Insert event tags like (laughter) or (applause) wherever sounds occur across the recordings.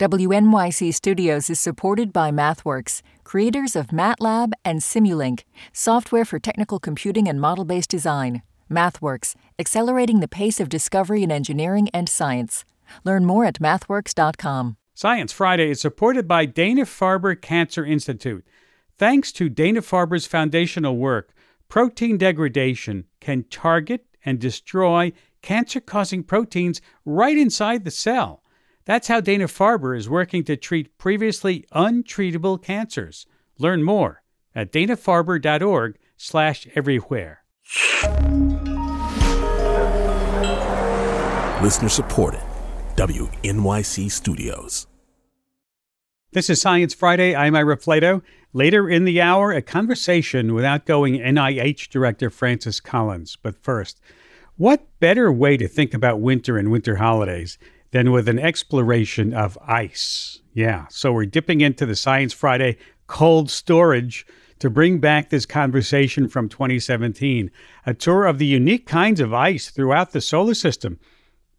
WNYC Studios is supported by MathWorks, creators of MATLAB and Simulink, software for technical computing and model based design. MathWorks, accelerating the pace of discovery in engineering and science. Learn more at mathworks.com. Science Friday is supported by Dana Farber Cancer Institute. Thanks to Dana Farber's foundational work, protein degradation can target and destroy cancer causing proteins right inside the cell. That's how Dana Farber is working to treat previously untreatable cancers. Learn more at danafarber.org slash everywhere. Listener supported. WNYC Studios. This is Science Friday. I'm Ira Flatow. Later in the hour, a conversation with outgoing NIH Director Francis Collins. But first, what better way to think about winter and winter holidays than with an exploration of ice. Yeah, so we're dipping into the Science Friday cold storage to bring back this conversation from 2017, a tour of the unique kinds of ice throughout the solar system.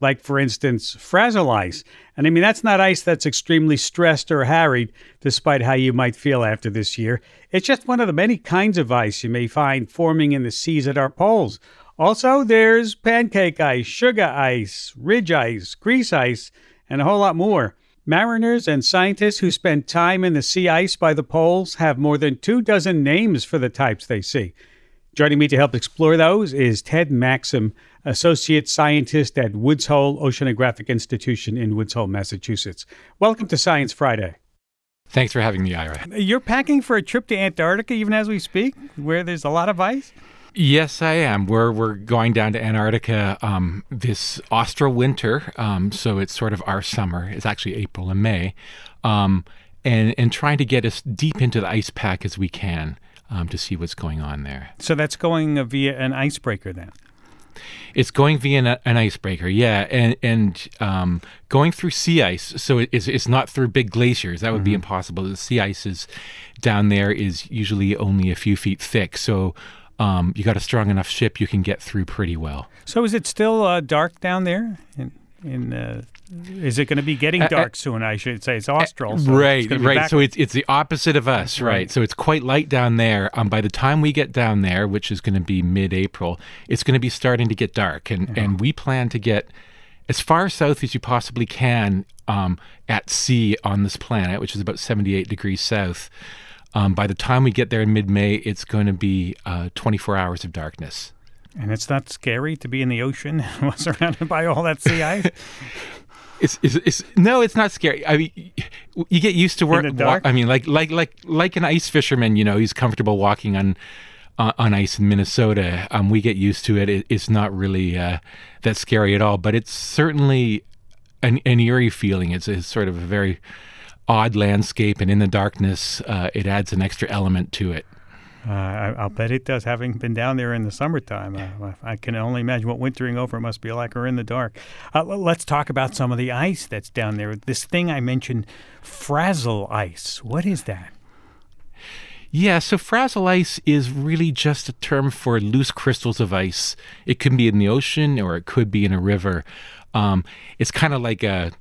Like, for instance, frazil ice. And I mean, that's not ice that's extremely stressed or harried, despite how you might feel after this year. It's just one of the many kinds of ice you may find forming in the seas at our poles, also, there's pancake ice, shuga ice, ridge ice, grease ice, and a whole lot more. Mariners and scientists who spend time in the sea ice by the poles have more than two dozen names for the types they see. Joining me to help explore those is Ted Maksym, Associate Scientist at Woods Hole Oceanographic Institution in Woods Hole, Massachusetts. Welcome to Science Friday. Thanks for having me, Ira. You're packing for a trip to Antarctica even as we speak, where there's a lot of ice? Yes, I am. We're we're going down to Antarctica um, this austral winter, um, so it's sort of our summer. It's actually April and May, um, and and trying to get as deep into the ice pack as we can um, to see what's going on there. So that's going via an icebreaker then. It's going via an, an icebreaker, yeah, and and um, going through sea ice. So it's it's not through big glaciers. That would mm-hmm. be impossible. The sea ice is down there is usually only a few feet thick. So um, you got a strong enough ship, you can get through pretty well. So is it still uh, dark down there? In, in uh, is it going to be getting dark uh, soon? I should say it's austral. So right, it's right. So it's it's the opposite of us, right. right? So it's quite light down there. Um, by the time we get down there, which is going to be mid-April, it's going to be starting to get dark, and and we plan to get as far south as you possibly can um, at sea on this planet, which is about 78 degrees south. Um, by the time we get there in mid May, it's going to be uh, 24 hours of darkness. And it's not scary to be in the ocean (laughs) surrounded by all that sea ice? (laughs) It's, it's, it's, no, it's not scary. I mean, you get used to work. Wa- I mean, like like like like an ice fisherman, you know, he's comfortable walking on uh, on ice in Minnesota. Um, we get used to it. it it's not really uh, that scary at all, but it's certainly an, an eerie feeling. It's, it's sort of a very odd landscape, and in the darkness, uh, it adds an extra element to it. Uh, I, will bet it does. Having been down there in the summertime, uh, I can only imagine what wintering over must be like, or in the dark. Uh, let's talk about some of the ice that's down there. This thing I mentioned, frazil ice. What is that? Yeah, so frazil ice is really just a term for loose crystals of ice. It could be in the ocean or it could be in a river. Um, it's kind of like a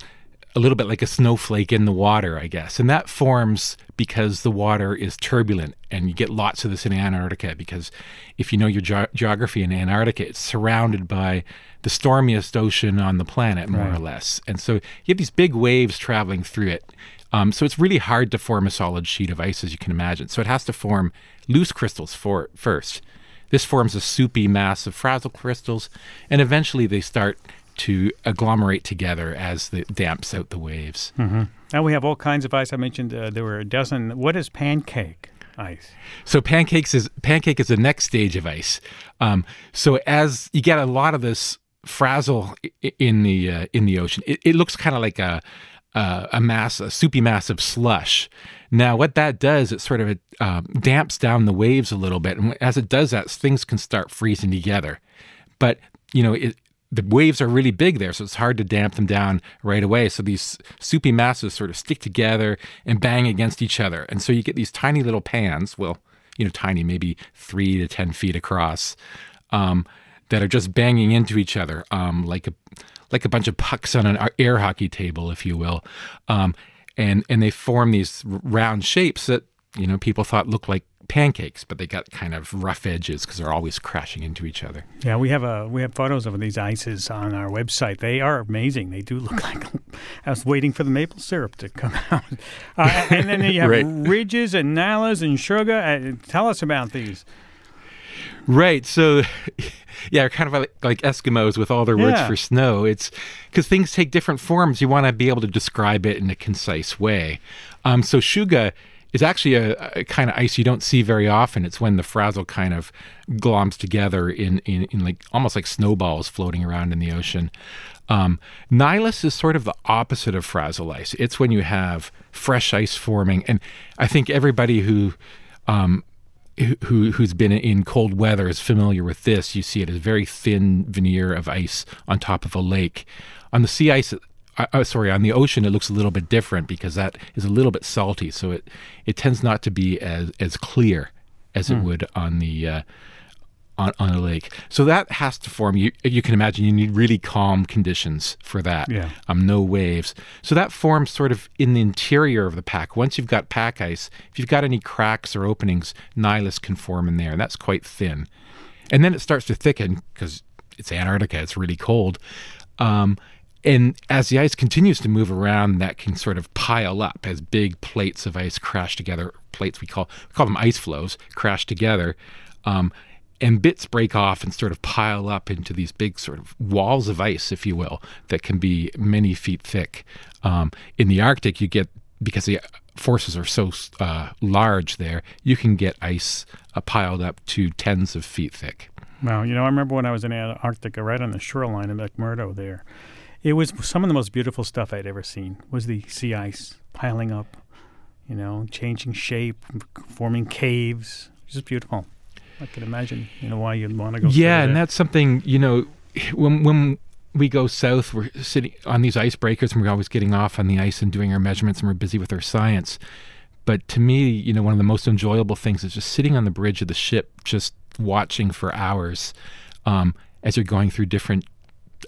a little bit like a snowflake in the water, I guess. And that forms because the water is turbulent. And you get lots of this in Antarctica because if you know your ge- geography in Antarctica, it's surrounded by the stormiest ocean on the planet, more right. or less. And so you have these big waves traveling through it. Um, so it's really hard to form a solid sheet of ice, as you can imagine. So it has to form loose crystals for, first. This forms a soupy mass of frazil crystals, and eventually they start to agglomerate together as it damps out the waves. Mm-hmm. Now we have all kinds of ice. I mentioned uh, there were a dozen. What is pancake? Ice. So pancakes is pancake is the next stage of ice. Um, so as you get a lot of this frazil in the uh, in the ocean, it, it looks kind of like a, a, a mass, a soupy mass of slush. Now, what that does, it sort of uh, damps down the waves a little bit, and as it does that, things can start freezing together. But you know, it, the waves are really big there, so it's hard to damp them down right away. So these soupy masses sort of stick together and bang against each other. And so you get these tiny little pans, well, you know, tiny, maybe three to 10 feet across, um, that are just banging into each other, um, like a like a bunch of pucks on an air hockey table, if you will, um, and and they form these round shapes that you know people thought looked like pancakes, but they got kind of rough edges because they're always crashing into each other. Yeah, we have a we have photos of these ices on our website. They are amazing. They do look (laughs) like I was waiting for the maple syrup to come (laughs) out. Uh, and then you have right. ridges and nilas and shuga. Uh, tell us about these. Right. So, yeah, kind of like, like Eskimos with all their words Yeah. for snow. It's because things take different forms. You want to be able to describe it in a concise way. Um, so, Shuga is actually a, a kind of ice you don't see very often. It's when the frazil kind of gloms together in, in, in like almost like snowballs floating around in the ocean. Um, Nilas is sort of the opposite of frazil ice. It's when you have fresh ice forming, and I think everybody who um, who who's been in cold weather is familiar with this. You see it as a very thin veneer of ice on top of a lake. On the sea ice, sorry, on the ocean, it looks a little bit different because that is a little bit salty. So it it tends not to be as as clear as it would on the uh, on, on a lake. So that has to form. You you can imagine you need really calm conditions for that. Yeah. Um, no waves. So that forms sort of in the interior of the pack. Once you've got pack ice, if you've got any cracks or openings, nilas can form in there, and that's quite thin. And then it starts to thicken because it's Antarctica. It's really cold. Um, and as the ice continues to move around, that can sort of pile up as big plates of ice crash together. Plates we call we call them ice floes crash together, um, and bits break off and sort of pile up into these big sort of walls of ice, if you will, that can be many feet thick. Um, in the Arctic, you get because the forces are so uh, large there, you can get ice uh, piled up to tens of feet thick. Well, you know, I remember when I was in Antarctica, right on the shoreline of McMurdo there. It was some of the most beautiful stuff I'd ever seen. Was the sea ice piling up, you know, changing shape, forming caves. Just beautiful. I can imagine, you know, why you'd want to go. Yeah, and that's something you know when when we go south, we're sitting on these icebreakers, and we're always getting off on the ice and doing our measurements, and we're busy with our science. But to me, you know, one of the most enjoyable things is just sitting on the bridge of the ship, just watching for hours um, as you're going through different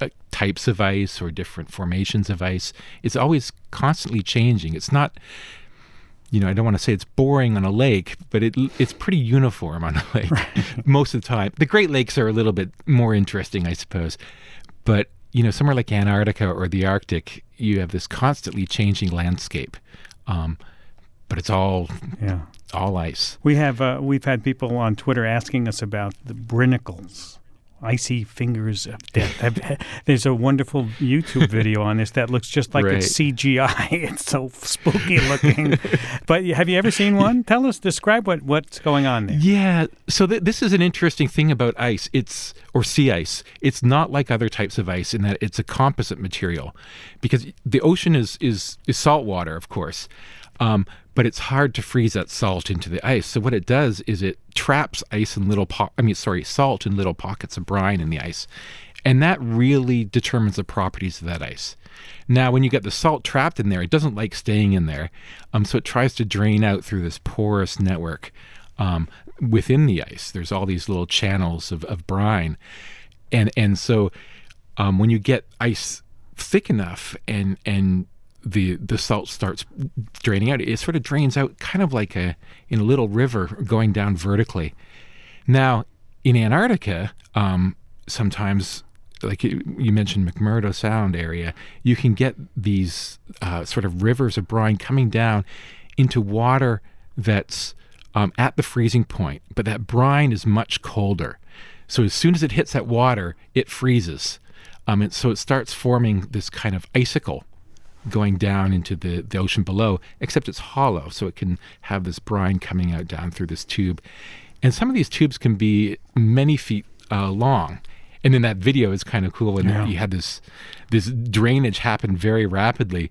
uh, types of ice or different formations of ice. It's always constantly changing. It's not, you know, I don't want to say it's boring on a lake, but it it's pretty uniform on a (laughs) lake most of the time. The Great Lakes are a little bit more interesting, I suppose, but you know, somewhere like Antarctica or the Arctic, you have this constantly changing landscape, um, but it's all yeah. all ice. We have uh, we've had people on Twitter asking us about the brinicles, icy fingers of death. There's a wonderful YouTube video on this that looks just like it's CGI. (laughs) It's so spooky looking. but have you ever seen one? Tell us, describe what what's going on there. Yeah. So th- this is an interesting thing about ice. It's or sea ice. It's not like other types of ice in that it's a composite material, because the ocean is is is salt water, of course, um, but it's hard to freeze that salt into the ice. So what it does is it traps ice in little po- I mean, sorry, salt in little pockets of brine in the ice, and that really determines the properties of that ice. Now, when you get the salt trapped in there, it doesn't like staying in there, um, so it tries to drain out through this porous network um, within the ice. There's all these little channels of, of brine, and and so um, when you get ice thick enough and and the the salt starts draining out, it sort of drains out kind of like a in a little river going down vertically. Now, in Antarctica, um, sometimes, like you, mentioned, McMurdo Sound area, you can get these uh, sort of rivers of brine coming down into water that's um, at the freezing point, but that brine is much colder. So as soon as it hits that water, it freezes. Um, and so it starts forming this kind of icicle going down into the, the ocean below, except it's hollow, so it can have this brine coming out down through this tube. And some of these tubes can be many feet uh, long. And then that video, is kind of cool. And Yeah. you had this this drainage happen very rapidly.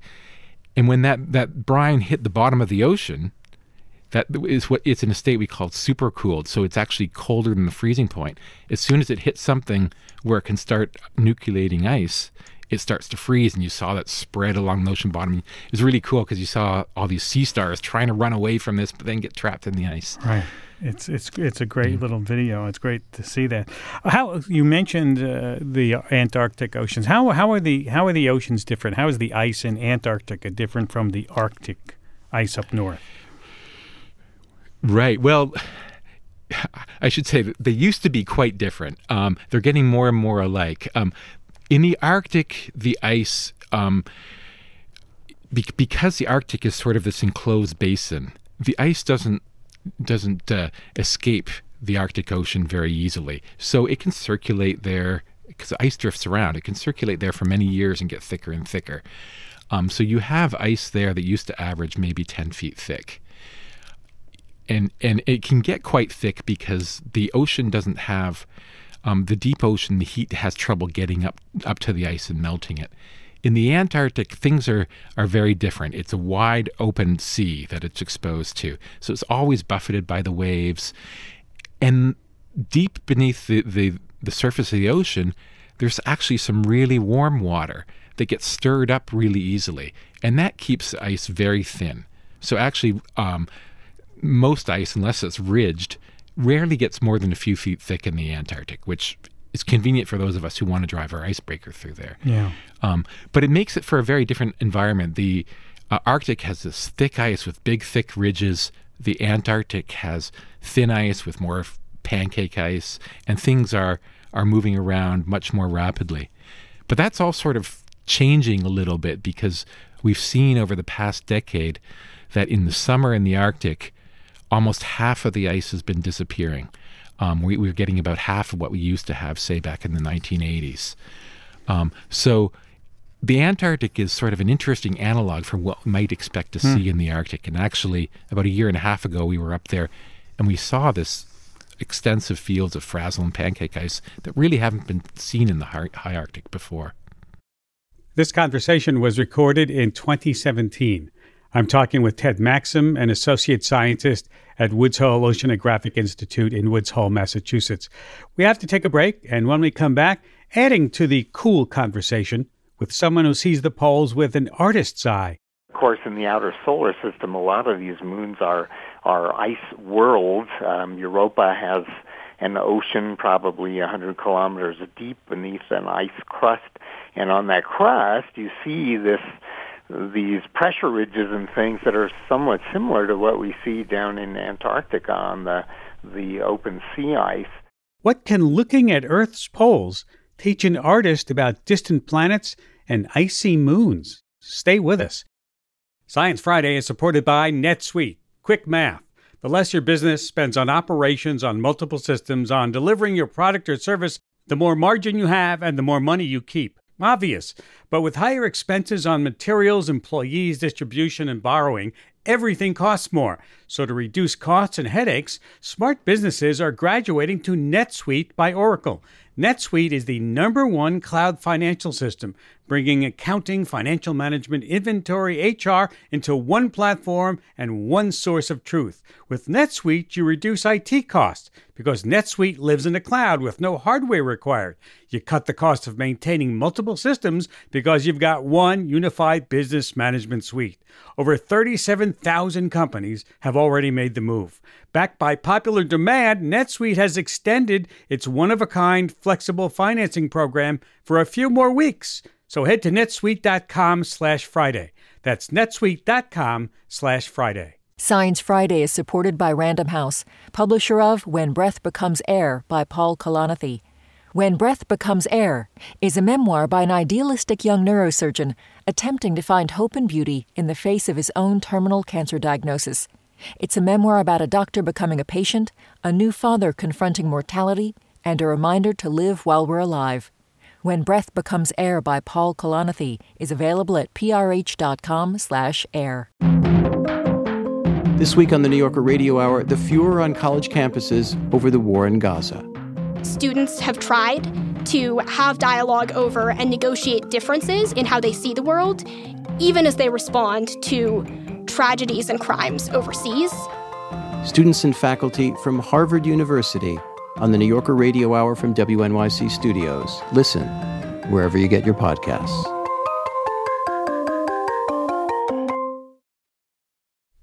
And when that, that brine hit the bottom of the ocean, that is what it's in a state we call supercooled. So it's actually colder than the freezing point. As soon as it hits something where it can start nucleating ice, it starts to freeze, and you saw that spread along the ocean bottom. It was really cool because you saw all these sea stars trying to run away from this, but then get trapped in the ice. Right. It's it's it's a great little video. It's great to see that. How you mentioned uh, the Antarctic oceans. How how are the how are the oceans different? How is the ice in Antarctica different from the Arctic ice up north? Right. Well, (sighs) I should say that they used to be quite different. Um, they're getting more and more alike. Um, in the Arctic, the ice, um, be- because the Arctic is sort of this enclosed basin, the ice doesn't doesn't uh, escape the Arctic Ocean very easily. So it can circulate there because the ice drifts around. It can circulate there for many years and get thicker and thicker. Um, so you have ice there that used to average maybe 10 feet thick and and it can get quite thick because the ocean doesn't have um, the deep ocean. The heat has trouble getting up up to the ice and melting it. In the Antarctic, things are are very different. It's a wide open sea that it's exposed to, so it's always buffeted by the waves, and deep beneath the the, the surface of the ocean, there's actually some really warm water that gets stirred up really easily, and that keeps the ice very thin. So actually, um, most ice, unless it's ridged, rarely gets more than a few feet thick in the Antarctic, which is convenient for those of us who want to drive our icebreaker through there. Yeah. Um, but it makes it for a very different environment. The uh, Arctic has this thick ice with big, thick ridges. The Antarctic has thin ice with more pancake ice, and things are are moving around much more rapidly. But that's all sort of changing a little bit because we've seen over the past decade that in the summer in the Arctic, almost half of the ice has been disappearing. Um, we, are getting about half of what we used to have, say, back in the 1980s. Um, so the Antarctic is sort of an interesting analog for what we might expect to hmm. see in the Arctic. And actually, about a year and a half ago, we were up there and we saw this extensive fields of frazil and pancake ice that really haven't been seen in the high Arctic before. This conversation was recorded in 2017. I'm talking with Ted Maksym, an associate scientist at Woods Hole Oceanographic Institute in Woods Hole, Massachusetts. We have to take a break, and when we come back, adding to the cool conversation with someone who sees the poles with an artist's eye. Of course, in the outer solar system, a lot of these moons are are ice worlds. Um, Europa has an ocean probably 100 kilometers deep beneath an ice crust, and on that crust, you see this these pressure ridges and things that are somewhat similar to what we see down in Antarctica on the the open sea ice. What can looking at Earth's poles teach an artist about distant planets and icy moons? Stay with us. Science Friday is supported by NetSuite. Quick math. The less your business spends on operations, on multiple systems, on delivering your product or service, the more margin you have and the more money you keep. Obvious. But with higher expenses on materials, employees, distribution, and borrowing, everything costs more. So to reduce costs and headaches, smart businesses are graduating to NetSuite by Oracle. NetSuite is the number one cloud financial system, bringing accounting, financial management, inventory, HR into one platform and one source of truth. With NetSuite, you reduce IT costs because NetSuite lives in the cloud with no hardware required. You cut the cost of maintaining multiple systems because you've got one unified business management suite. Over 37,000 companies have already made the move. Backed by popular demand, NetSuite has extended its one of a kind flexible financing program for a few more weeks. So head to netsuite.com slash Friday. That's netsuite.com slash Friday. Science Friday is supported by Random House, publisher of When Breath Becomes Air by Paul Kalanithi. When Breath Becomes Air is a memoir by an idealistic young neurosurgeon attempting to find hope and beauty in the face of his own terminal cancer diagnosis. It's a memoir about a doctor becoming a patient, a new father confronting mortality, and a reminder to live while we're alive. When Breath Becomes Air by Paul Kalanithi is available at prh.com/air. This week on the New Yorker Radio Hour, the furor on college campuses over the war in Gaza. Students have tried to have dialogue over and negotiate differences in how they see the world, even as they respond to tragedies and crimes overseas. Students and faculty from Harvard University on the New Yorker Radio Hour from WNYC Studios. Listen wherever you get your podcasts.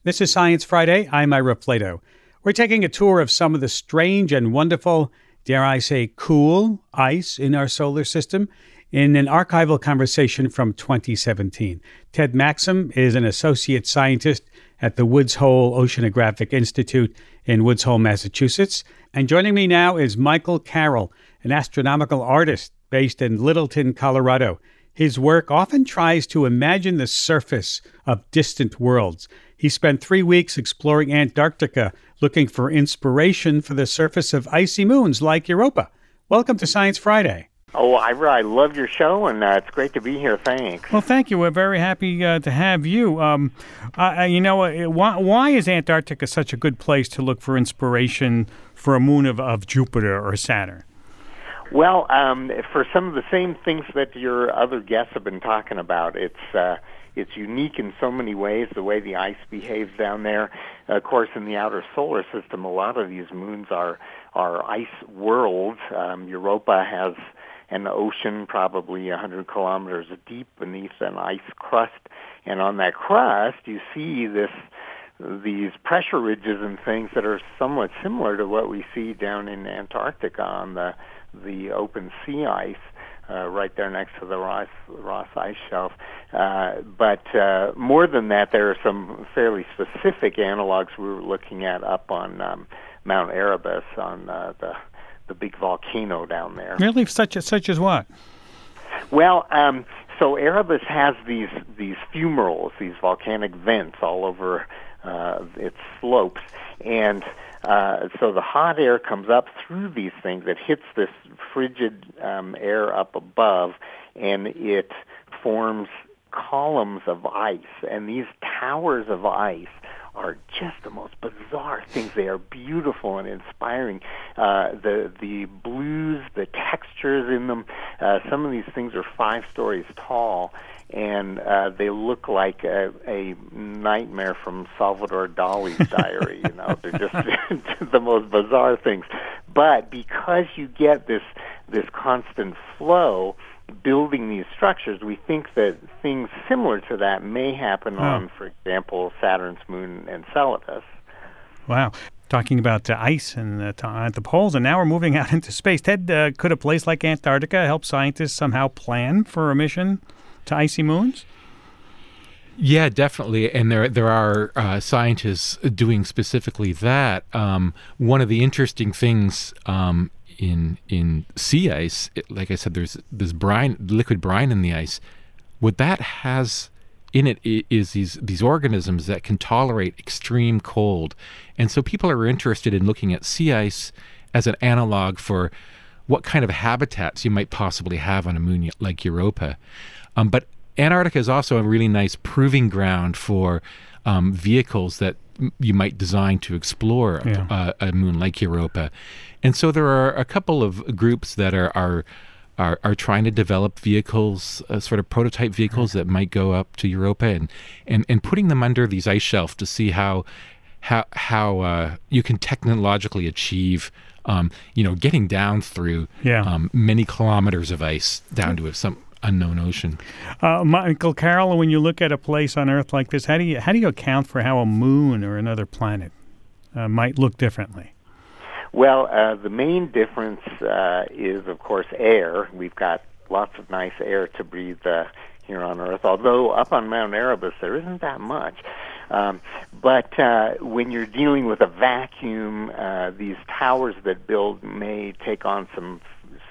This is Science Friday. I'm Ira Flatow. We're taking a tour of some of the strange and wonderful, dare I say, cool ice in our solar system in an archival conversation from 2017. Ted Maksym is an associate scientist at the Woods Hole Oceanographic Institute in Woods Hole, Massachusetts. And joining me now is Michael Carroll, an astronomical artist based in Littleton, Colorado. His work often tries to imagine the surface of distant worlds. He spent three weeks exploring Antarctica, looking for inspiration for the surface of icy moons like Europa. Welcome to Science Friday. Oh, I love your show, and uh, it's great to be here. Thanks. Well, thank you. We're very happy uh, to have you. Um, uh, you know, uh, why, why is Antarctica such a good place to look for inspiration for a moon of, of Jupiter or Saturn? Well, um, for some of the same things that your other guests have been talking about, it's uh, it's unique in so many ways, the way the ice behaves down there. Of course, in the outer solar system, a lot of these moons are are ice worlds. Um, Europa has an ocean probably 100 kilometers deep beneath an ice crust, and on that crust, you see this these pressure ridges and things that are somewhat similar to what we see down in Antarctica on the the open sea ice uh, right there next to the Ross, Ross Ice Shelf. Uh, but uh, more than that, there are some fairly specific analogs we were looking at up on um, Mount Erebus on uh, the the big volcano down there. Really, such as such as what? Well, um, so Erebus has these these fumaroles, these volcanic vents all over uh, its slopes, and uh, so the hot air comes up through these things. It hits this frigid um, air up above, and it forms columns of ice. And these towers of ice are just the most bizarre things. They are beautiful and inspiring. Uh, the the blues, the textures in them. Uh, some of these things are five stories tall, and uh, they look like a, a nightmare from Salvador Dali's (laughs) diary. You know, they're just (laughs) the most bizarre things. But because you get this this constant flow building these structures, we think that things similar to that may happen oh. on, for example, Saturn's moon Enceladus. Wow. Talking about uh, ice and uh, at the poles, and now we're moving (laughs) out into space. Ted, uh, could a place like Antarctica help scientists somehow plan for a mission to icy moons? Yeah, definitely, and there there are uh, scientists doing specifically that. Um, one of the interesting things um, in in sea ice, it, like I said, there's this brine, liquid brine in the ice. What that has in it is these these organisms that can tolerate extreme cold, and so people are interested in looking at sea ice as an analog for what kind of habitats you might possibly have on a moon like Europa. Um, but Antarctica is also a really nice proving ground for um, vehicles that you might design to explore yeah. a, a, moon like Europa. And so there are a couple of groups that are are are, are trying to develop vehicles, uh, sort of prototype vehicles that might go up to Europa and, and, and putting them under these ice shelves to see how how how uh, you can technologically achieve um, you know getting down through yeah. um, many kilometers of ice down to some unknown ocean. Uh, Michael Carroll, when you look at a place on Earth like this, how do you how do you account for how a moon or another planet uh, might look differently? Well, uh, the main difference uh, is, of course, air. We've got lots of nice air to breathe uh, here on Earth, although up on Mount Erebus there isn't that much. Um, but uh, when you're dealing with a vacuum, uh, these towers that build may take on some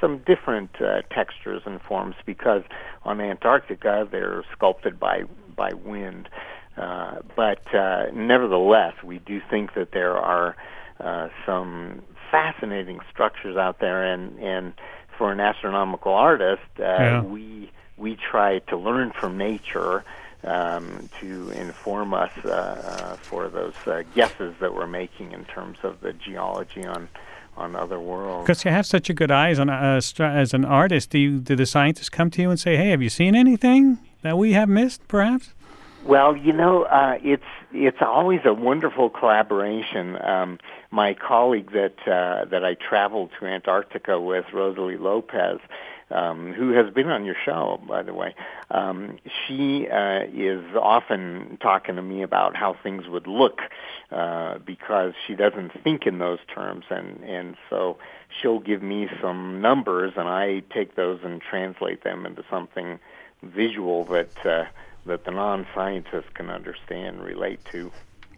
some different uh, textures and forms because on Antarctica they're sculpted by by wind. Uh, but uh, nevertheless, we do think that there are uh, some fascinating structures out there, and and for an astronomical artist, uh, yeah. we we try to learn from nature um, to inform us uh, uh, for those uh, guesses that we're making in terms of the geology on on other worlds. Because you have such a good eyes on uh, as an artist, do you, do the scientists come to you and say, "Hey, have you seen anything that we have missed, perhaps?" Well, you know, uh, it's it's always a wonderful collaboration. Um, my colleague that uh, that I traveled to Antarctica with, Rosaly Lopes, um, who has been on your show, by the way, um, she uh, is often talking to me about how things would look uh, because she doesn't think in those terms, and and so she'll give me some numbers, and I take those and translate them into something visual that uh, that the non-scientists can understand and relate to.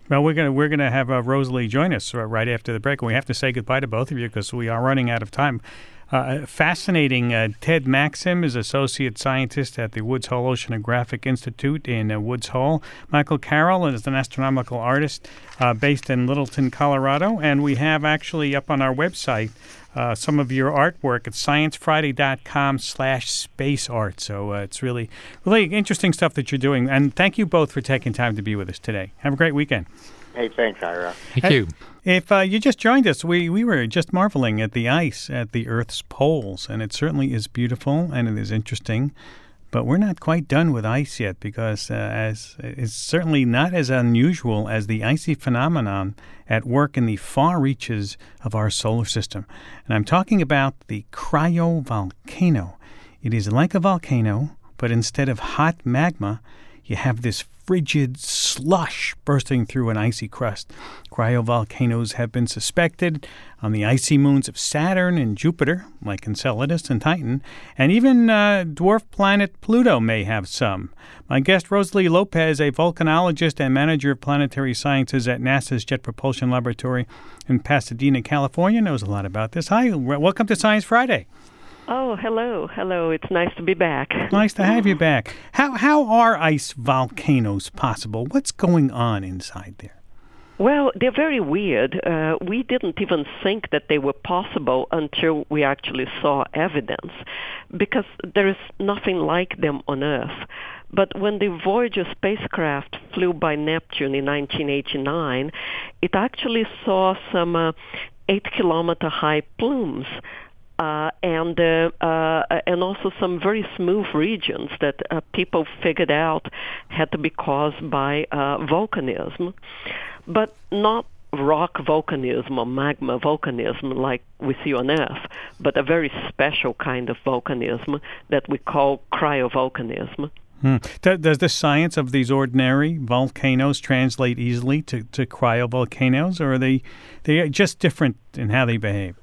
Well, we're gonna we're gonna have uh, Rosaly join us uh, right after the break, and we have to say goodbye to both of you because we are running out of time. Uh, fascinating. Uh, Ted Maksym is associate scientist at the Woods Hole Oceanographic Institute in uh, Woods Hole. Michael Carroll is an astronomical artist uh, based in Littleton, Colorado, and we have actually up on our website uh, some of your artwork at sciencefriday.com slash space art. So uh, it's really, really interesting stuff that you're doing. And thank you both for taking time to be with us today. Have a great weekend. Hey, thanks, Ira. Thank you. If uh, you just joined us, we, we were just marveling at the ice at the Earth's poles, and it certainly is beautiful and it is interesting. But we're not quite done with ice yet because uh, as it's certainly not as unusual as the icy phenomenon at work in the far reaches of our solar system. And I'm talking about the cryovolcano. It is like a volcano, but instead of hot magma, you have this frigid slush bursting through an icy crust. Cryovolcanoes have been suspected on the icy moons of Saturn and Jupiter, like Enceladus and Titan, and even uh, dwarf planet Pluto may have some. My guest, Rosaly Lopes, a volcanologist and manager of planetary sciences at NASA's Jet Propulsion Laboratory in Pasadena, California, knows a lot about this. Hi, welcome to Science Friday. Oh, hello, hello. It's nice to be back. Nice to have you back. How how are ice volcanoes possible? What's going on inside there? Well, they're very weird. Uh, we didn't even think that they were possible until we actually saw evidence, because there is nothing like them on Earth. But when the Voyager spacecraft flew by Neptune in 1989, it actually saw some uh, eight kilometer high plumes uh, and uh, uh, and also some very smooth regions that uh, people figured out had to be caused by uh, volcanism, but not rock volcanism or magma volcanism like we see on Earth, but a very special kind of volcanism that we call cryovolcanism. Hmm. Does the science of these ordinary volcanoes translate easily to, to cryovolcanoes, or are they they just different in how they behave?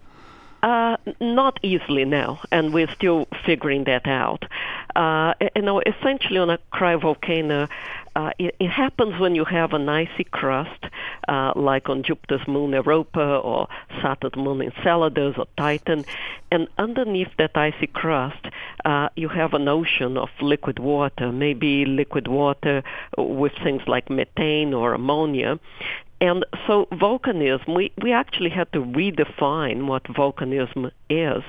Uh, not easily now, and we're still figuring that out. Uh, you know, essentially on a cryovolcano, uh, it, it, happens when you have an icy crust, uh, like on Jupiter's moon Europa or Saturn's moon Enceladus or Titan, and underneath that icy crust, uh, you have an ocean of liquid water, maybe liquid water with things like methane or ammonia, and so volcanism, we, we actually had to redefine what volcanism is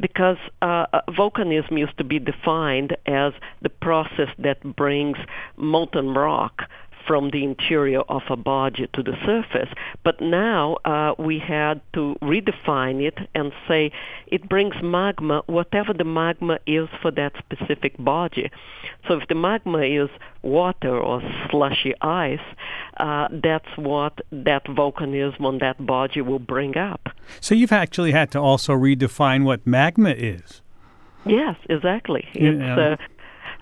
because uh, uh, volcanism used to be defined as the process that brings molten rock from the interior of a body to the surface. But now uh, we had to redefine it and say it brings magma, whatever the magma is for that specific body. So if the magma is water or slushy ice, uh, that's what that volcanism on that body will bring up. So you've actually had to also redefine what magma is. Yes, exactly. It's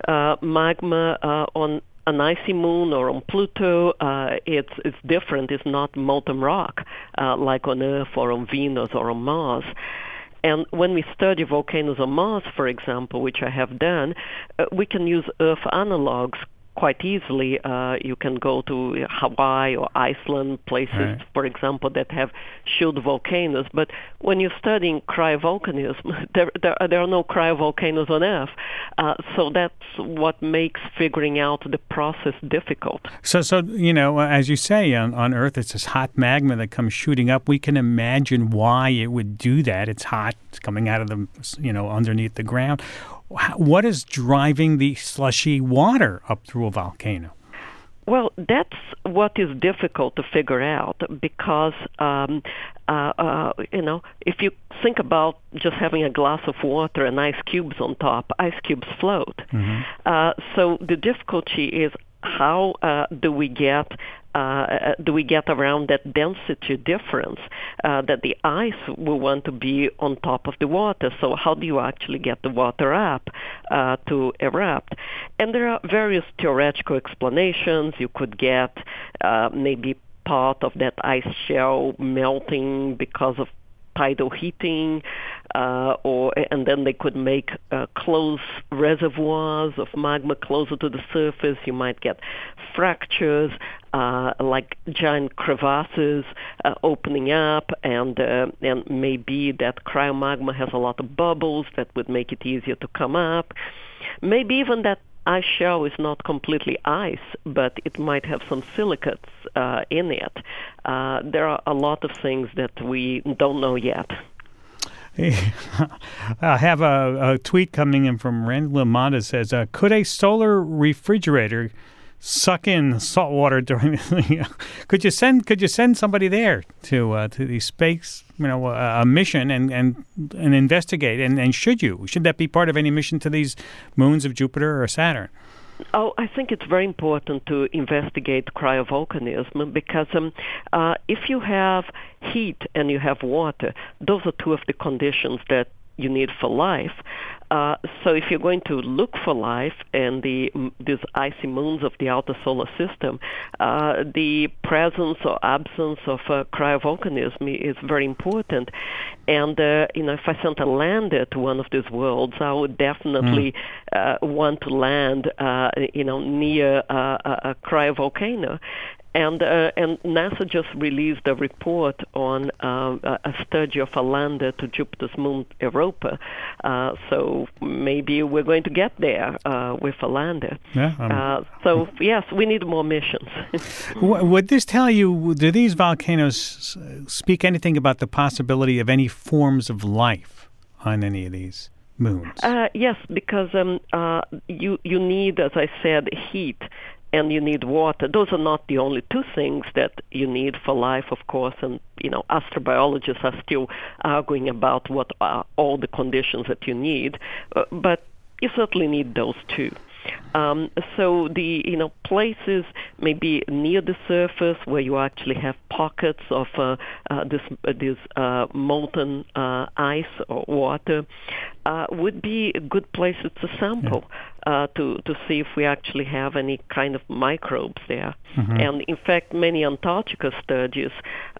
uh, uh, magma uh, on an icy moon or on Pluto, uh, it's it's different. It's not molten rock uh, like on Earth or on Venus or on Mars. And when we study volcanoes on Mars, for example, which I have done, uh, we can use Earth analogs quite easily. Uh, you can go to Hawaii or Iceland, places, right. for example, that have shield volcanoes. But when you're studying cryovolcanism, (laughs) there, there, there are no cryovolcanoes on Earth. Uh, so that's what makes figuring out the process difficult. So, so you know, as you say, on, on Earth, it's this hot magma that comes shooting up. We can imagine why it would do that. It's hot, it's coming out of the, you know, underneath the ground what is driving the slushy water up through a volcano? Well, that's what is difficult to figure out because, um, uh, uh, you know, if you think about just having a glass of water and ice cubes on top, ice cubes float. Mm-hmm. Uh, so the difficulty is how uh, do we get uh, do we get around that density difference uh, that the ice will want to be on top of the water? So how do you actually get the water up uh, to erupt? And there are various theoretical explanations. You could get uh, maybe part of that ice shell melting because of tidal heating, uh, or and then they could make uh, close reservoirs of magma closer to the surface. You might get fractures, uh, like giant crevasses uh, opening up, and uh, and maybe that cryomagma has a lot of bubbles that would make it easier to come up. Maybe even that ice shell is not completely ice, but it might have some silicates uh, in it. Uh, there are a lot of things that we don't know yet. (laughs) I have a, a, tweet coming in from Randall Lamont says, uh, "Could a solar refrigerator suck in salt water (laughs) during the, could you send could you send somebody there to uh, to the space you know a mission and and and investigate and, and should you should that be part of any mission to these moons of Jupiter or Saturn? Oh, I think it's very important to investigate cryovolcanism because um, uh, if you have heat and you have water, those are two of the conditions that you need for life. Uh, so if you're going to look for life in the these icy moons of the outer solar system, uh, the presence or absence of uh, cryovolcanism is very important. And uh, you know, if I sent a lander to one of these worlds, I would definitely mm. want to land, uh, you know, near a, a cryovolcano and uh, and NASA just released a report on uh, a study of a lander to Jupiter's moon Europa. Uh, so maybe we're going to get there uh, with a lander. Yeah, uh, so yes, we need more missions. (laughs) Would this tell you? Do these volcanoes speak anything about the possibility of any forms of life on any of these? moons? Uh, yes, because um, uh, you you need, as I said, heat and you need water. Those are not the only two things that you need for life, of course, and you know astrobiologists are still arguing about what are all the conditions that you need, uh, but you certainly need those two. Um, so the you know places maybe near the surface where you actually have pockets of uh, uh, this uh, this uh, molten uh, ice or water would be a good places to sample uh, to to see if we actually have any kind of microbes there. Mm-hmm. And in fact, many Antarctica studies,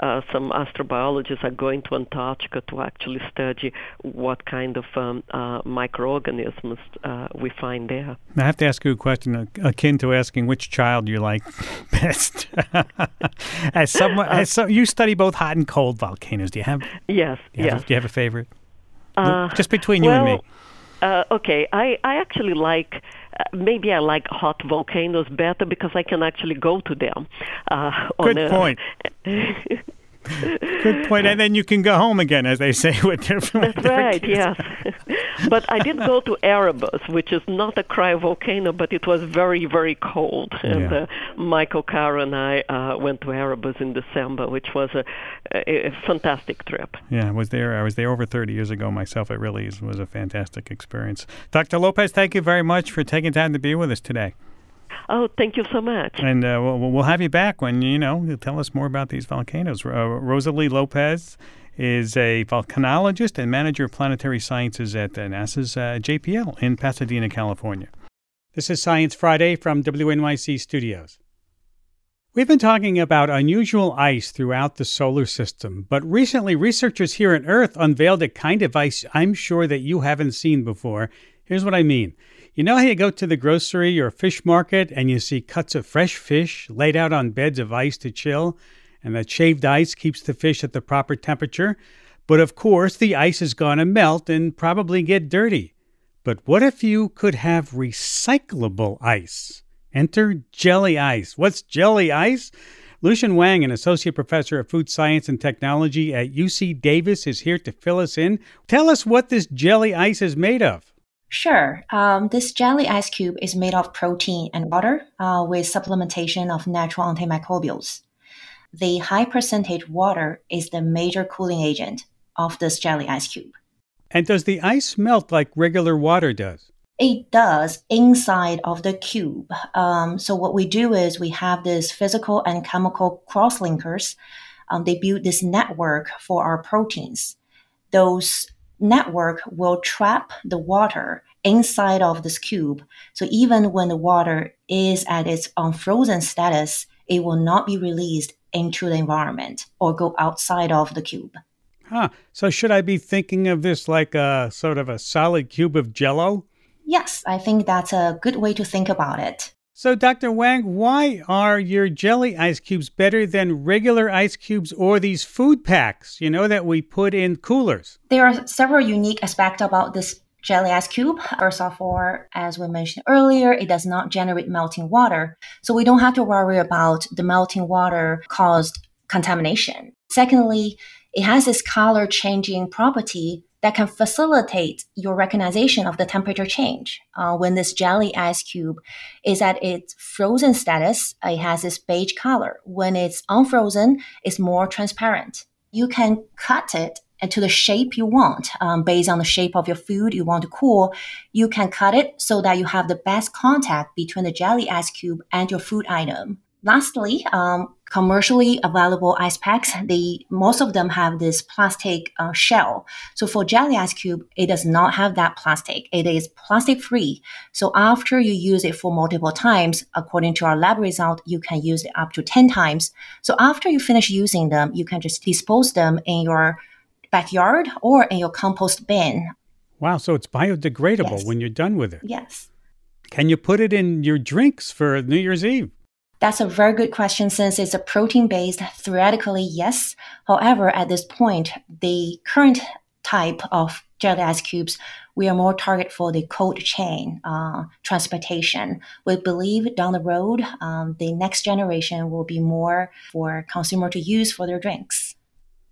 uh, some astrobiologists are going to Antarctica to actually study what kind of um, uh, microorganisms uh, we find there. I have to ask you a question akin to asking which child you like (laughs) best. (laughs) as someone, as so, you study both hot and cold volcanoes. Do you have? Yes. Do you yes. Have do you have a favorite? Uh, Just between well, you and me. Uh, okay, I, I actually like uh, maybe I like hot volcanoes better because I can actually go to them. Uh, Good a, point. (laughs) Good point. And then you can go home again, as they say (laughs) with their. That's right. Yes. (laughs) but I did go to Erebus, which is not a cryovolcano, but it was very, very cold. And yeah. uh, Michael Carroll and I uh, went to Erebus in December, which was a, a, a, fantastic trip. Yeah, I was there. I was there over 30 years ago myself. It really was a fantastic experience. Dr. Lopes, thank you very much for taking time to be with us today. Oh, thank you so much. And uh, we'll, we'll have you back when, you know, tell us more about these volcanoes. Uh, Rosaly Lopes is a volcanologist and manager of planetary sciences at uh, NASA's uh, JPL in Pasadena, California. This is Science Friday from WNYC Studios. We've been talking about unusual ice throughout the solar system, but recently researchers here on Earth unveiled a kind of ice I'm sure that you haven't seen before. Here's what I mean. You know how you go to the grocery or fish market and you see cuts of fresh fish laid out on beds of ice to chill, and that shaved ice keeps the fish at the proper temperature? But of course, the ice is going to melt and probably get dirty. But what if you could have recyclable ice? Enter jelly ice. What's jelly ice? Luxin Wang, an associate professor of food science and technology at UC Davis, is here to fill us in. Tell us what this jelly ice is made of. Sure. Um, this jelly ice cube is made of protein and water uh, with supplementation of natural antimicrobials. The high percentage water is the major cooling agent of this jelly ice cube. And does the ice melt like regular water does? It does inside of the cube. Um, so what we do is we have this physical and chemical cross-linkers. Um, they build this network for our proteins. Those network will trap the water inside of this cube. So even when the water is at its unfrozen status, it will not be released into the environment or go outside of the cube. Huh. So should I be thinking of this like a sort of a solid cube of jello? Yes, I think that's a good way to think about it. So, Dr. Wang, why are your jelly ice cubes better than regular ice cubes or these food packs, you know, that we put in coolers? There are several unique aspects about this jelly ice cube. First of all, as we mentioned earlier, it does not generate melting water. So we don't have to worry about the melting water caused contamination. Secondly, it has this color changing property that can facilitate your recognition of the temperature change. Uh, when this jelly ice cube is at its frozen status, it has this beige color. When it's unfrozen, it's more transparent. You can cut it to the shape you want um, based on the shape of your food you want to cool. You can cut it so that you have the best contact between the jelly ice cube and your food item. Lastly, um, commercially available ice packs, they most of them have this plastic uh, shell. So for jelly ice cube, it does not have that plastic. It is plastic free. So after you use it for multiple times, according to our lab result, you can use it up to 10 times. So after you finish using them, you can just dispose them in your backyard or in your compost bin. Wow, so it's biodegradable Yes. when you're done with it. Yes. Can you put it in your drinks for New Year's Eve? That's a very good question since it's a protein based. Theoretically, yes. However, at this point, the current type of jelly ice cubes, we are more target for the cold chain uh, transportation. We believe down the road, um, the next generation will be more for consumer to use for their drinks.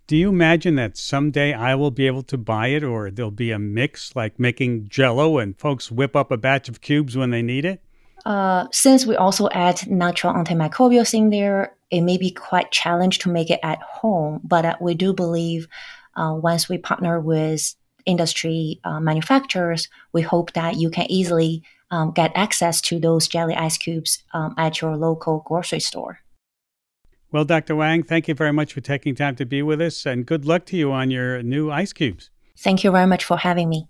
Do you imagine that someday I will be able to buy it or there'll be a mix like making jello and folks whip up a batch of cubes when they need it? Uh, since we also add natural antimicrobials in there, it may be quite challenged to make it at home. But uh, we do believe uh, once we partner with industry uh, manufacturers, we hope that you can easily um, get access to those jelly ice cubes um, at your local grocery store. Well, Dr. Wang, thank you very much for taking time to be with us and good luck to you on your new ice cubes. Thank you very much for having me.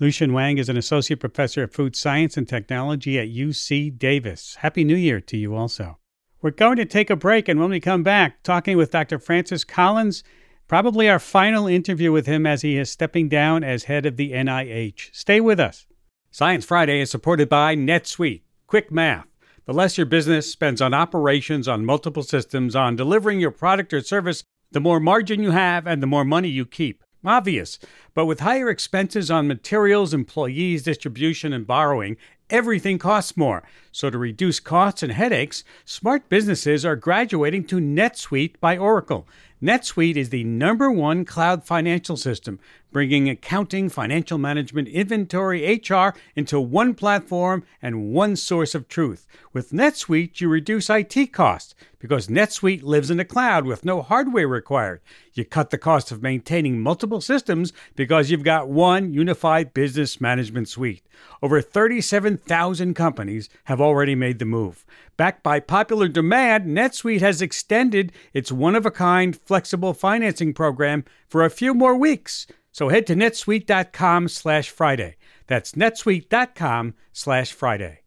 Luxin Wang is an associate professor of food science and technology at UC Davis. Happy New Year to you also. We're going to take a break, and when we come back, talking with Dr. Francis Collins, probably our final interview with him as he is stepping down as head of the NIH. Stay with us. Science Friday is supported by NetSuite. Quick math. The less your business spends on operations, on multiple systems, on delivering your product or service, the more margin you have and the more money you keep. Obvious. But with higher expenses on materials, employees, distribution, and borrowing, everything costs more. So to reduce costs and headaches, smart businesses are graduating to NetSuite by Oracle. NetSuite is the number one cloud financial system, bringing accounting, financial management, inventory, HR into one platform and one source of truth. With NetSuite, you reduce IT costs because NetSuite lives in the cloud with no hardware required. You cut the cost of maintaining multiple systems because you've got one unified business management suite. Over 37,000 companies have already made the move. Backed by popular demand, NetSuite has extended its one of a kind flexible financing program for a few more weeks. So head to netsuite.com slash Friday. That's netsuite.com slash Friday.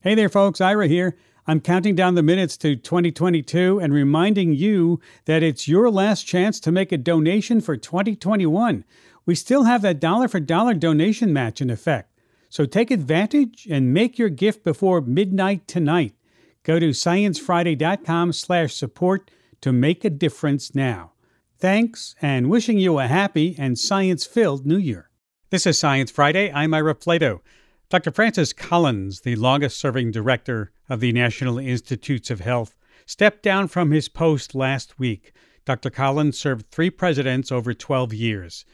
Hey there, folks. Ira here. I'm counting down the minutes to 2022 and reminding you that it's your last chance to make a donation for 2021. We still have that dollar for dollar donation match in effect. So take advantage and make your gift before midnight tonight. Go to sciencefriday.com slash support to make a difference now. Thanks, and wishing you a happy and science-filled New Year. This is Science Friday. I'm Ira Flatow. Dr. Francis Collins, the longest serving director of the National Institutes of Health, stepped down from his post last week. Dr. Collins served three presidents over 12 years.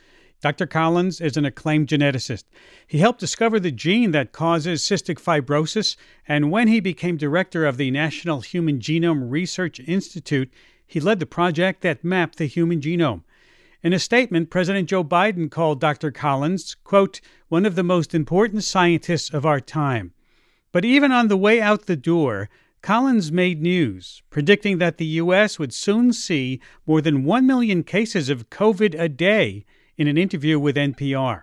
Dr. Collins is an acclaimed geneticist. He helped discover the gene that causes cystic fibrosis, and when he became director of the National Human Genome Research Institute, he led the project that mapped the human genome. In a statement, President Joe Biden called Dr. Collins, quote, one of the most important scientists of our time. But even on the way out the door, Collins made news, predicting that the U.S. would soon see more than 1 million cases of COVID a day in an interview with NPR.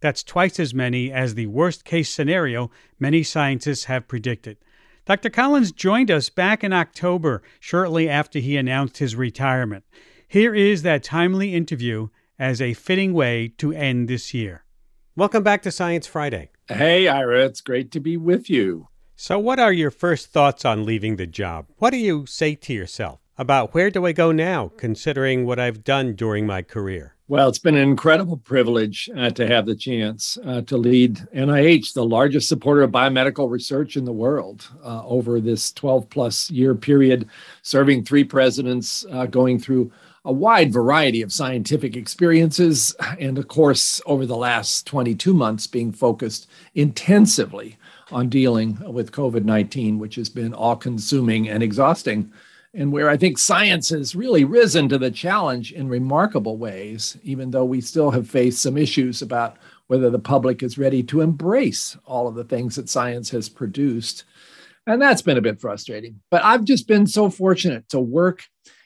That's twice as many as the worst case scenario many scientists have predicted. Dr. Collins joined us back in October, shortly after he announced his retirement. Here is that timely interview as a fitting way to end this year. Welcome back to Science Friday. Hey, Ira, it's great to be with you. So, what are your first thoughts on leaving the job? What do you say to yourself about where do I go now, considering what I've done during my career? Well, it's been an incredible privilege uh, to have the chance uh, to lead NIH, the largest supporter of biomedical research in the world, uh, over this 12 plus year period, serving three presidents, uh, going through a wide variety of scientific experiences, and of course, over the last 22 months, being focused intensively on dealing with COVID 19, which has been all consuming and exhausting, and where I think science has really risen to the challenge in remarkable ways, even though we still have faced some issues about whether the public is ready to embrace all of the things that science has produced. And that's been a bit frustrating. But I've just been so fortunate to work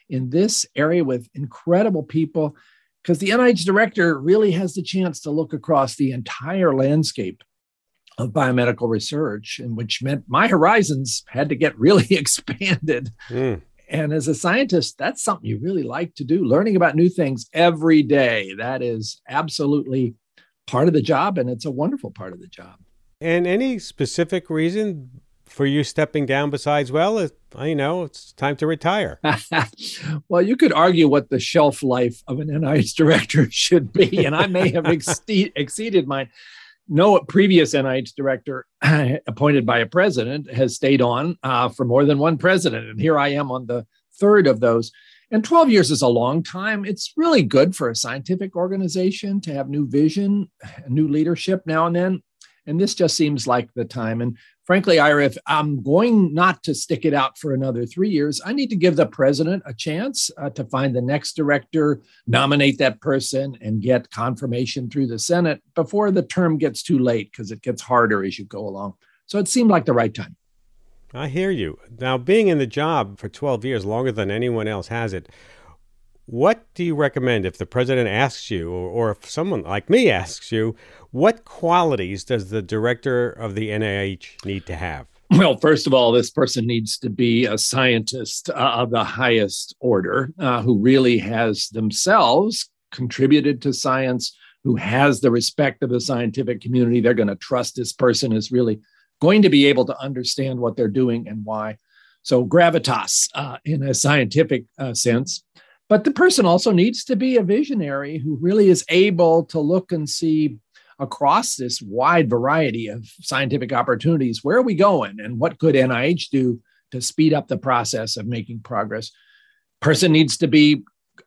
in this area with incredible people because the NIH director really has the chance to look across the entire landscape of biomedical research, and which meant my horizons had to get really (laughs) expanded. Mm. And as a scientist, that's something you really like to do, learning about new things every day. That is absolutely part of the job, and it's a wonderful part of the job. And any specific reason for you stepping down besides, well, I know it's time to retire? (laughs) well, you could argue what the shelf life of an NIH (laughs) director should be, and I may have (laughs) exceeded mine no previous NIH director (clears throat) appointed by a president has stayed on uh, for more than one president. And here I am on the third of those. And 12 years is a long time. It's really good for a scientific organization to have new vision, new leadership now and then. And this just seems like the time. And frankly, Ira, if I'm going not to stick it out for another three years, I need to give the president a chance uh, to find the next director, nominate that person, and get confirmation through the Senate before the term gets too late because it gets harder as you go along. So it seemed like the right time. I hear you. Now, being in the job for 12 years, longer than anyone else has it, what do you recommend if the president asks you, or, or, if someone like me asks you, what qualities does the director of the NIH need to have? Well, first of all, this person needs to be a scientist uh, of the highest order uh, who really has themselves contributed to science, who has the respect of the scientific community. They're going to trust this person is really going to be able to understand what they're doing and why. So, gravitas uh, in a scientific uh, sense. But the person also needs to be a visionary who really is able to look and see across this wide variety of scientific opportunities where are we going and what could NIH do to speed up the process of making progress. Person needs to be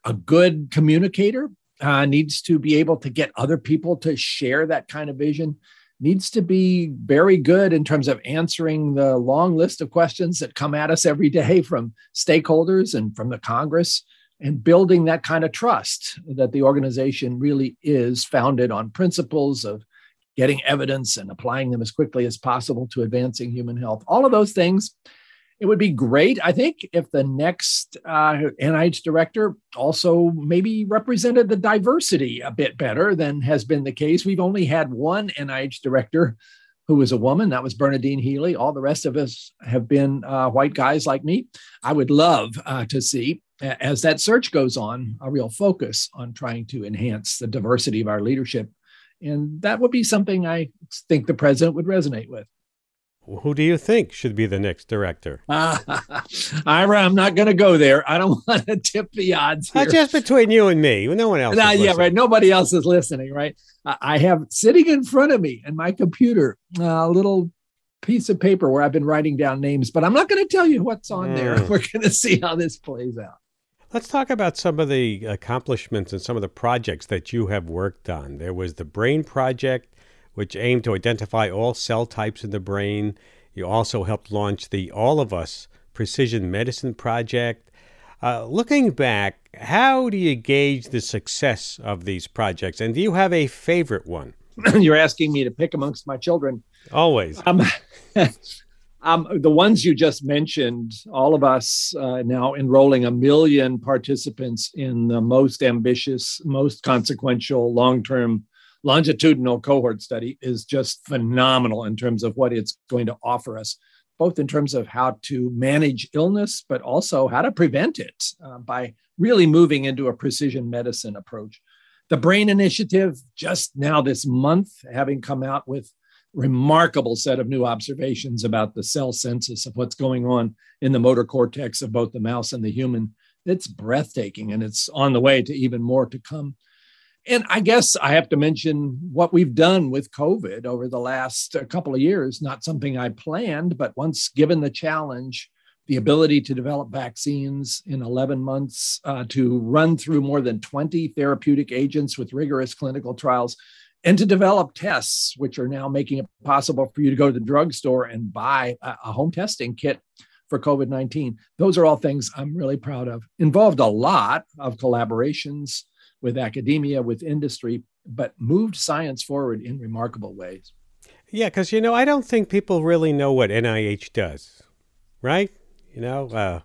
a good communicator, uh, needs to be able to get other people to share that kind of vision, needs to be very good in terms of answering the long list of questions that come at us every day from stakeholders and from the Congress and building that kind of trust that the organization really is founded on principles of getting evidence and applying them as quickly as possible to advancing human health. All of those things. It would be great, I think, if the next uh, NIH director also maybe represented the diversity a bit better than has been the case. We've only had one NIH director who was a woman. That was Bernadine Healy. All the rest of us have been uh, white guys like me. I would love uh, to see as that search goes on, a real focus on trying to enhance the diversity of our leadership. And that would be something I think the president would resonate with. Who do you think should be the next director? (laughs) Ira, I'm not going to go there. I don't (laughs) want to tip the odds here. just between you and me. No one else. Yeah, right. Nobody else is listening, right? I have sitting in front of me in my computer a little piece of paper where I've been writing down names, but I'm not going to tell you what's on mm. there. (laughs) We're going to see how this plays out. Let's talk about some of the accomplishments and some of the projects that you have worked on. There was the Brain Project, which aimed to identify all cell types in the brain. You also helped launch the All of Us Precision Medicine Project. Uh, looking back, how do you gauge the success of these projects? And do you have a favorite one? (clears throat) You're asking me to pick amongst my children. Always. Um, (laughs) um, the ones you just mentioned, all of us uh, now enrolling a million participants in the most ambitious, most consequential long term longitudinal cohort study is just phenomenal in terms of what it's going to offer us, both in terms of how to manage illness, but also how to prevent it uh, by really moving into a precision medicine approach. The Brain Initiative, just now this month, having come out with remarkable set of new observations about the cell census of what's going on in the motor cortex of both the mouse and the human. It's breathtaking and it's on the way to even more to come. And I guess I have to mention what we've done with COVID over the last uh, couple of years, not something I planned, but once given the challenge, the ability to develop vaccines in 11 months, uh, to run through more than 20 therapeutic agents with rigorous clinical trials, and to develop tests, which are now making it possible for you to go to the drugstore and buy a, home testing kit for COVID 19. Those are all things I'm really proud of. Involved a lot of collaborations with academia, with industry, but moved science forward in remarkable ways. Yeah, because, you know, I don't think people really know what NIH does, right? You know, uh,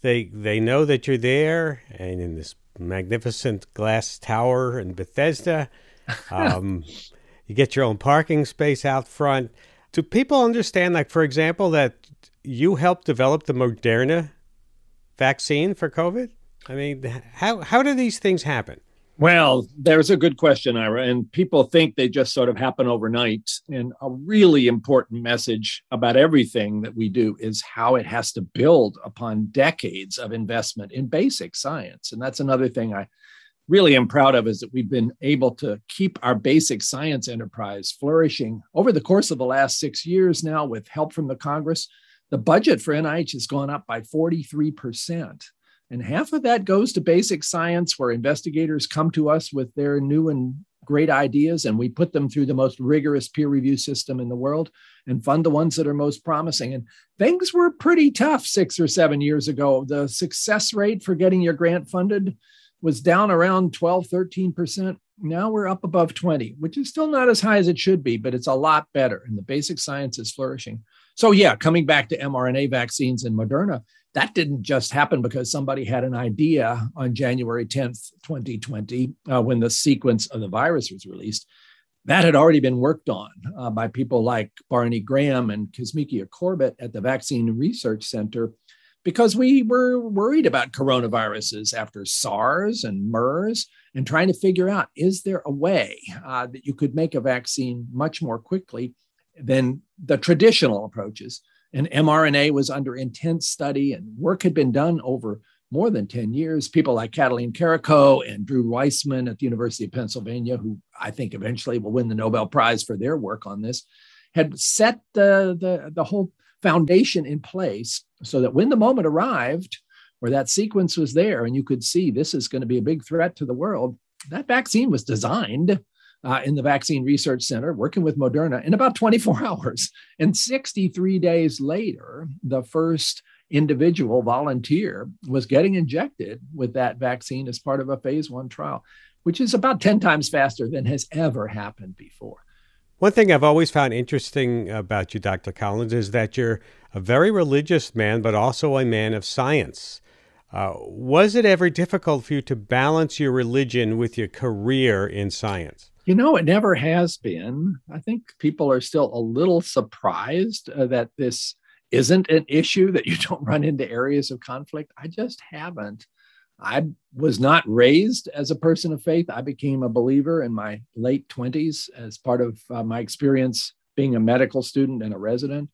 they they know that you're there and in this magnificent glass tower in Bethesda. Um, you get your own parking space out front. Do people understand, like, for example, that you helped develop the Moderna vaccine for COVID? I mean, how, how do these things happen? Well, there's a good question, Ira. And people think they just sort of happen overnight. And a really important message about everything that we do is how it has to build upon decades of investment in basic science. And that's another thing I really am proud of is that we've been able to keep our basic science enterprise flourishing over the course of the last six years now with help from the Congress. The budget for NIH has gone up by 43%. And half of that goes to basic science, where investigators come to us with their new and great ideas, and we put them through the most rigorous peer review system in the world and fund the ones that are most promising. And things were pretty tough six or seven years ago. The success rate for getting your grant funded was down around 12, 13%. Now we're up above 20, which is still not as high as it should be, but it's a lot better. And the basic science is flourishing. So, yeah, coming back to mRNA vaccines and Moderna, that didn't just happen because somebody had an idea on January 10th, 2020, uh, when the sequence of the virus was released. That had already been worked on uh, by people like Barney Graham and Kizzmekia Corbett at the Vaccine Research Center because we were worried about coronaviruses after SARS and MERS and trying to figure out is there a way uh, that you could make a vaccine much more quickly than the traditional approaches? And mRNA was under intense study, and work had been done over more than 10 years. People like Katalin Karikó and Drew Weissman at the University of Pennsylvania, who I think eventually will win the Nobel Prize for their work on this, had set the, the, the whole foundation in place so that when the moment arrived where that sequence was there and you could see this is going to be a big threat to the world, that vaccine was designed uh, in the Vaccine Research Center, working with Moderna, in about 24 (laughs) hours. And 63 days later, the first individual volunteer was getting injected with that vaccine as part of a phase one trial, which is about 10 times faster than has ever happened before. One thing I've always found interesting about you, Dr. Collins, is that you're a very religious man, but also a man of science. Uh, was it ever difficult for you to balance your religion with your career in science? You know, it never has been. I think people are still a little surprised uh, that this isn't an issue, that you (laughs) don't run into areas of conflict. I just haven't. I was not raised as a person of faith. I became a believer in my late 20s as part of uh, my experience being a medical student and a resident.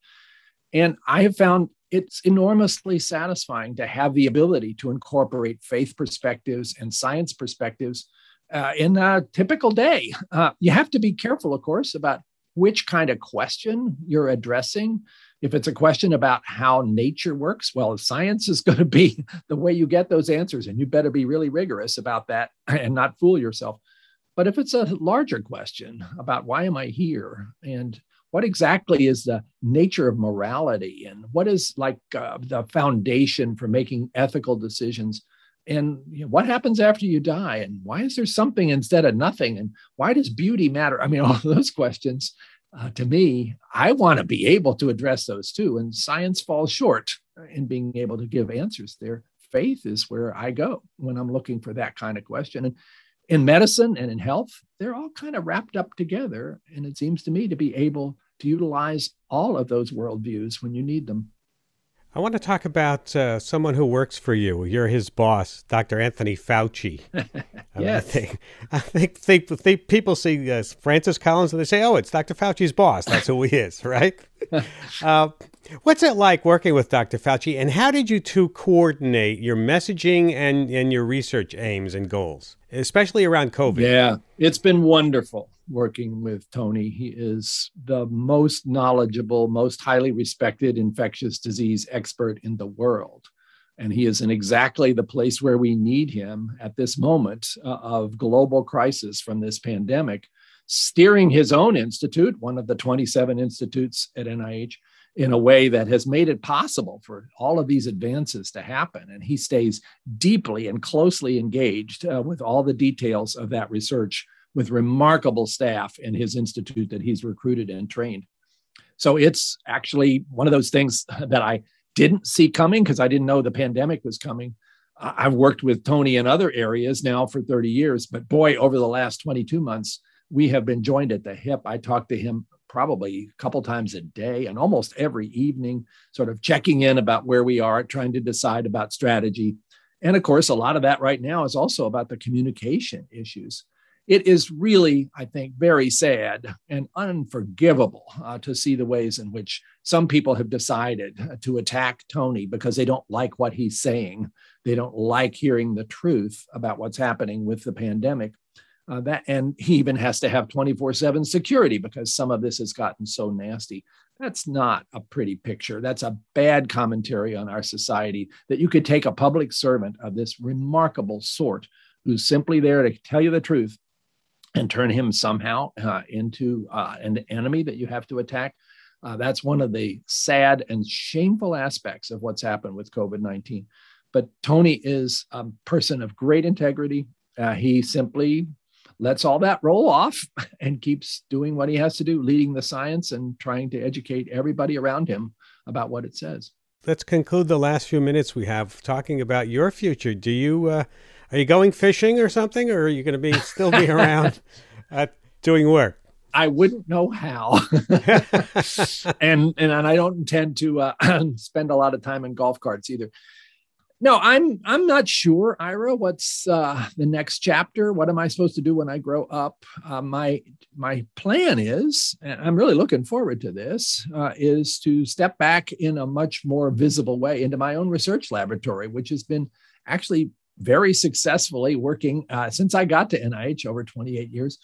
And I have found it's enormously satisfying to have the ability to incorporate faith perspectives and science perspectives uh, in a typical day. Uh, you have to be careful, of course, about which kind of question you're addressing. If it's a question about how nature works, well, science is (laughs) going to be the way you get those answers, and you better be really rigorous about that (clears throat) and not fool yourself. But if it's a larger question about why am I here and what exactly is the nature of morality and what is like uh, the foundation for making ethical decisions and you know, what happens after you die and why is there something instead of nothing and why does beauty matter i mean (laughs) all those questions uh, to me i want to be able to address those too and science falls short in being able to give answers there. Faith is where i go when i'm looking for that kind of question. And in medicine and in health they're all kind of wrapped up together and it seems to me to be able to utilize all of those worldviews when you need them I want to talk about uh, someone who works for you. You're his boss, Dr. Anthony Fauci. (laughs) yes. I think, I think, think, think people see uh, Francis Collins and they say, oh, it's Dr. Fauci's boss. That's who he is, (laughs) right? (laughs) uh, what's it like working with Dr. Fauci, and how did you two coordinate your messaging and, and your research aims and goals, especially around COVID? Yeah, it's been wonderful working with Tony. He is the most knowledgeable, most highly respected infectious disease expert in the world. And he is in exactly the place where we need him at this moment uh, of global crisis from this pandemic, steering his own institute, one of the 27 institutes at NIH, in a way that has made it possible for all of these advances to happen. And he stays deeply and closely engaged uh, with all the details of that research with remarkable staff in his institute that he's recruited and trained. So it's actually one of those things (laughs) that I didn't see coming because I didn't know the pandemic was coming. I've worked with Tony in other areas now for 30 years, but boy, over the last 22 months, we have been joined at the hip. I talk to him probably a couple times a day and almost every evening, sort of checking in about where we are, trying to decide about strategy. And of course, a lot of that right now is also about the communication issues it is really, I think, very sad and unforgivable uh, to see the ways in which some people have decided to attack Tony because they don't like what he's saying. They don't like hearing the truth about what's happening with the pandemic. Uh, that and he even has to have 24/7 security because some of this has gotten so nasty. That's not a pretty picture. That's a bad commentary on our society that you could take a public servant of this remarkable sort who's simply there to tell you the truth and turn him somehow uh, into uh, an enemy that you have to attack. Uh, that's one of the sad and shameful aspects of what's happened with COVID 19. But Tony is a person of great integrity. Uh, he simply lets all that roll off (laughs) and keeps doing what he has to do, leading the science and trying to educate everybody around him about what it says. Let's conclude the last few minutes we have talking about your future. Do you uh, are you going fishing or something, or are you going to be still be around (laughs) uh, doing work? I wouldn't know how, (laughs) and, and I don't intend to uh, (clears throat) spend a lot of time in golf carts either. No, I'm I'm not sure, Ira. What's uh, the next chapter? What am I supposed to do when I grow up? Uh, my my plan is, and I'm really looking forward to this, uh, is to step back in a much more visible way into my own research laboratory, which has been actually very successfully working uh, since I got to NIH over 28 years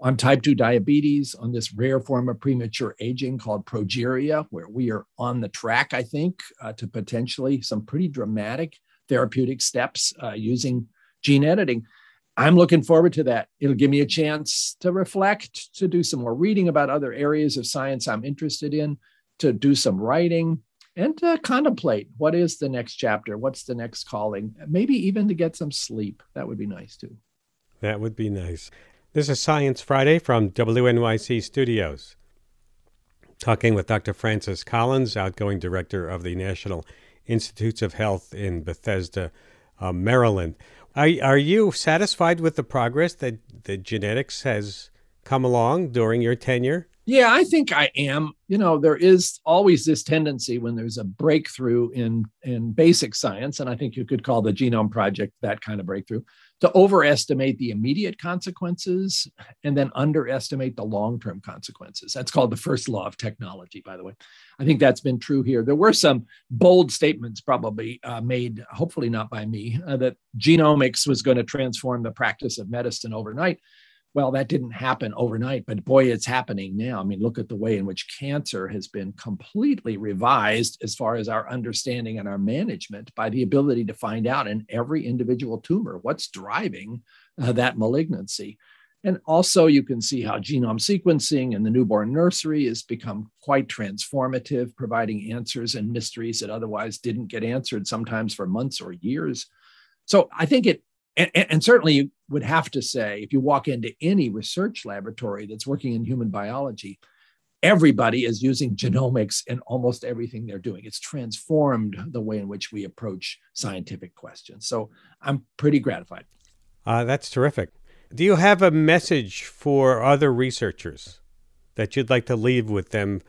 on type 2 diabetes, on this rare form of premature aging called progeria, where we are on the track, I think, uh, to potentially some pretty dramatic therapeutic steps uh, using gene editing. I'm looking forward to that. It'll give me a chance to reflect, to do some more reading about other areas of science I'm interested in, to do some writing, and to contemplate what is the next chapter, what's the next calling, maybe even to get some sleep. That would be nice too. That would be nice. This is Science Friday from WNYC Studios. Talking with Dr. Francis Collins, outgoing director of the National Institutes of Health in Bethesda, uh, Maryland. Are, are you satisfied with the progress that, that genetics has come along during your tenure? Yeah, I think I am. You know, there is always this tendency when there's a breakthrough in in basic science, and I think you could call the Genome Project that kind of breakthrough, to overestimate the immediate consequences and then underestimate the long-term consequences. That's called the first law of technology, by the way. I think that's been true here. There were some bold statements probably uh, made, hopefully not by me, uh, that genomics was going to transform the practice of medicine overnight well, that didn't happen overnight, but boy, it's happening now. I mean, look at the way in which cancer has been completely revised as far as our understanding and our management by the ability to find out in every individual tumor what's driving uh, that malignancy. And also, you can see how genome sequencing in the newborn nursery has become quite transformative, providing answers and mysteries that otherwise didn't get answered, sometimes for months or years. So I think it, and, and certainly would have to say, if you walk into any research laboratory that's working in human biology, everybody is using genomics in almost everything they're doing. It's transformed the way in which we approach scientific questions. So I'm pretty gratified. Uh, that's terrific. Do you have a message for other researchers that you'd like to leave with them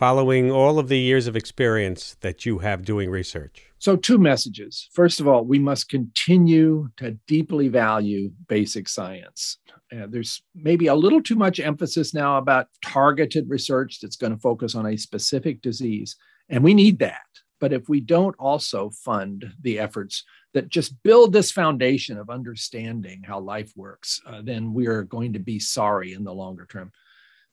following all of the years of experience that you have doing research? So, two messages. First of all, we must continue to deeply value basic science. Uh, there's maybe a little too much emphasis now about targeted research that's going to focus on a specific disease, and we need that. But if we don't also fund the efforts that just build this foundation of understanding how life works, uh, then we are going to be sorry in the longer term.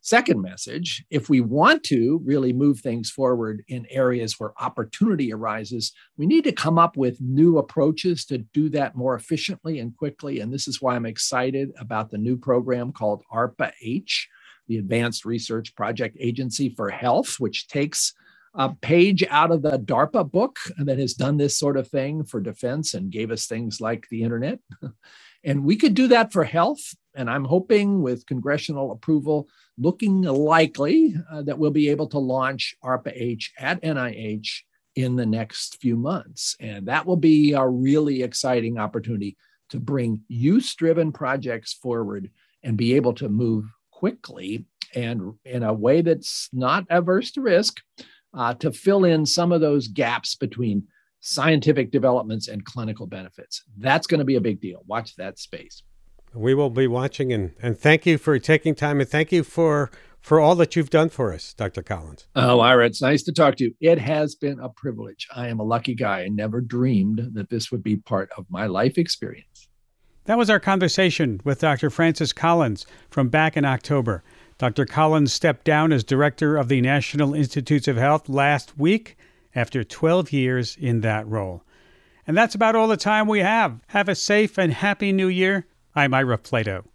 Second message if we want to really move things forward in areas where opportunity arises, we need to come up with new approaches to do that more efficiently and quickly. And this is why I'm excited about the new program called ARPA H, the Advanced Research Project Agency for Health, which takes a page out of the DARPA book that has done this sort of thing for defense and gave us things like the internet. (laughs) and we could do that for health. And I'm hoping with congressional approval, looking likely uh, that we'll be able to launch ARPA H at NIH in the next few months. And that will be a really exciting opportunity to bring use driven projects forward and be able to move quickly and in a way that's not averse to risk uh, to fill in some of those gaps between scientific developments and clinical benefits. That's going to be a big deal. Watch that space. We will be watching, and, and thank you for taking time, and thank you for for all that you've done for us, Dr. Collins. Oh, Ira, it's nice to talk to you. It has been a privilege. I am a lucky guy. I never dreamed that this would be part of my life experience. That was our conversation with Dr. Francis Collins from back in October. Dr. Collins stepped down as director of the National Institutes of Health last week after 12 years in that role. And that's about all the time we have. Have a safe and happy new year. I'm Ira Flatow.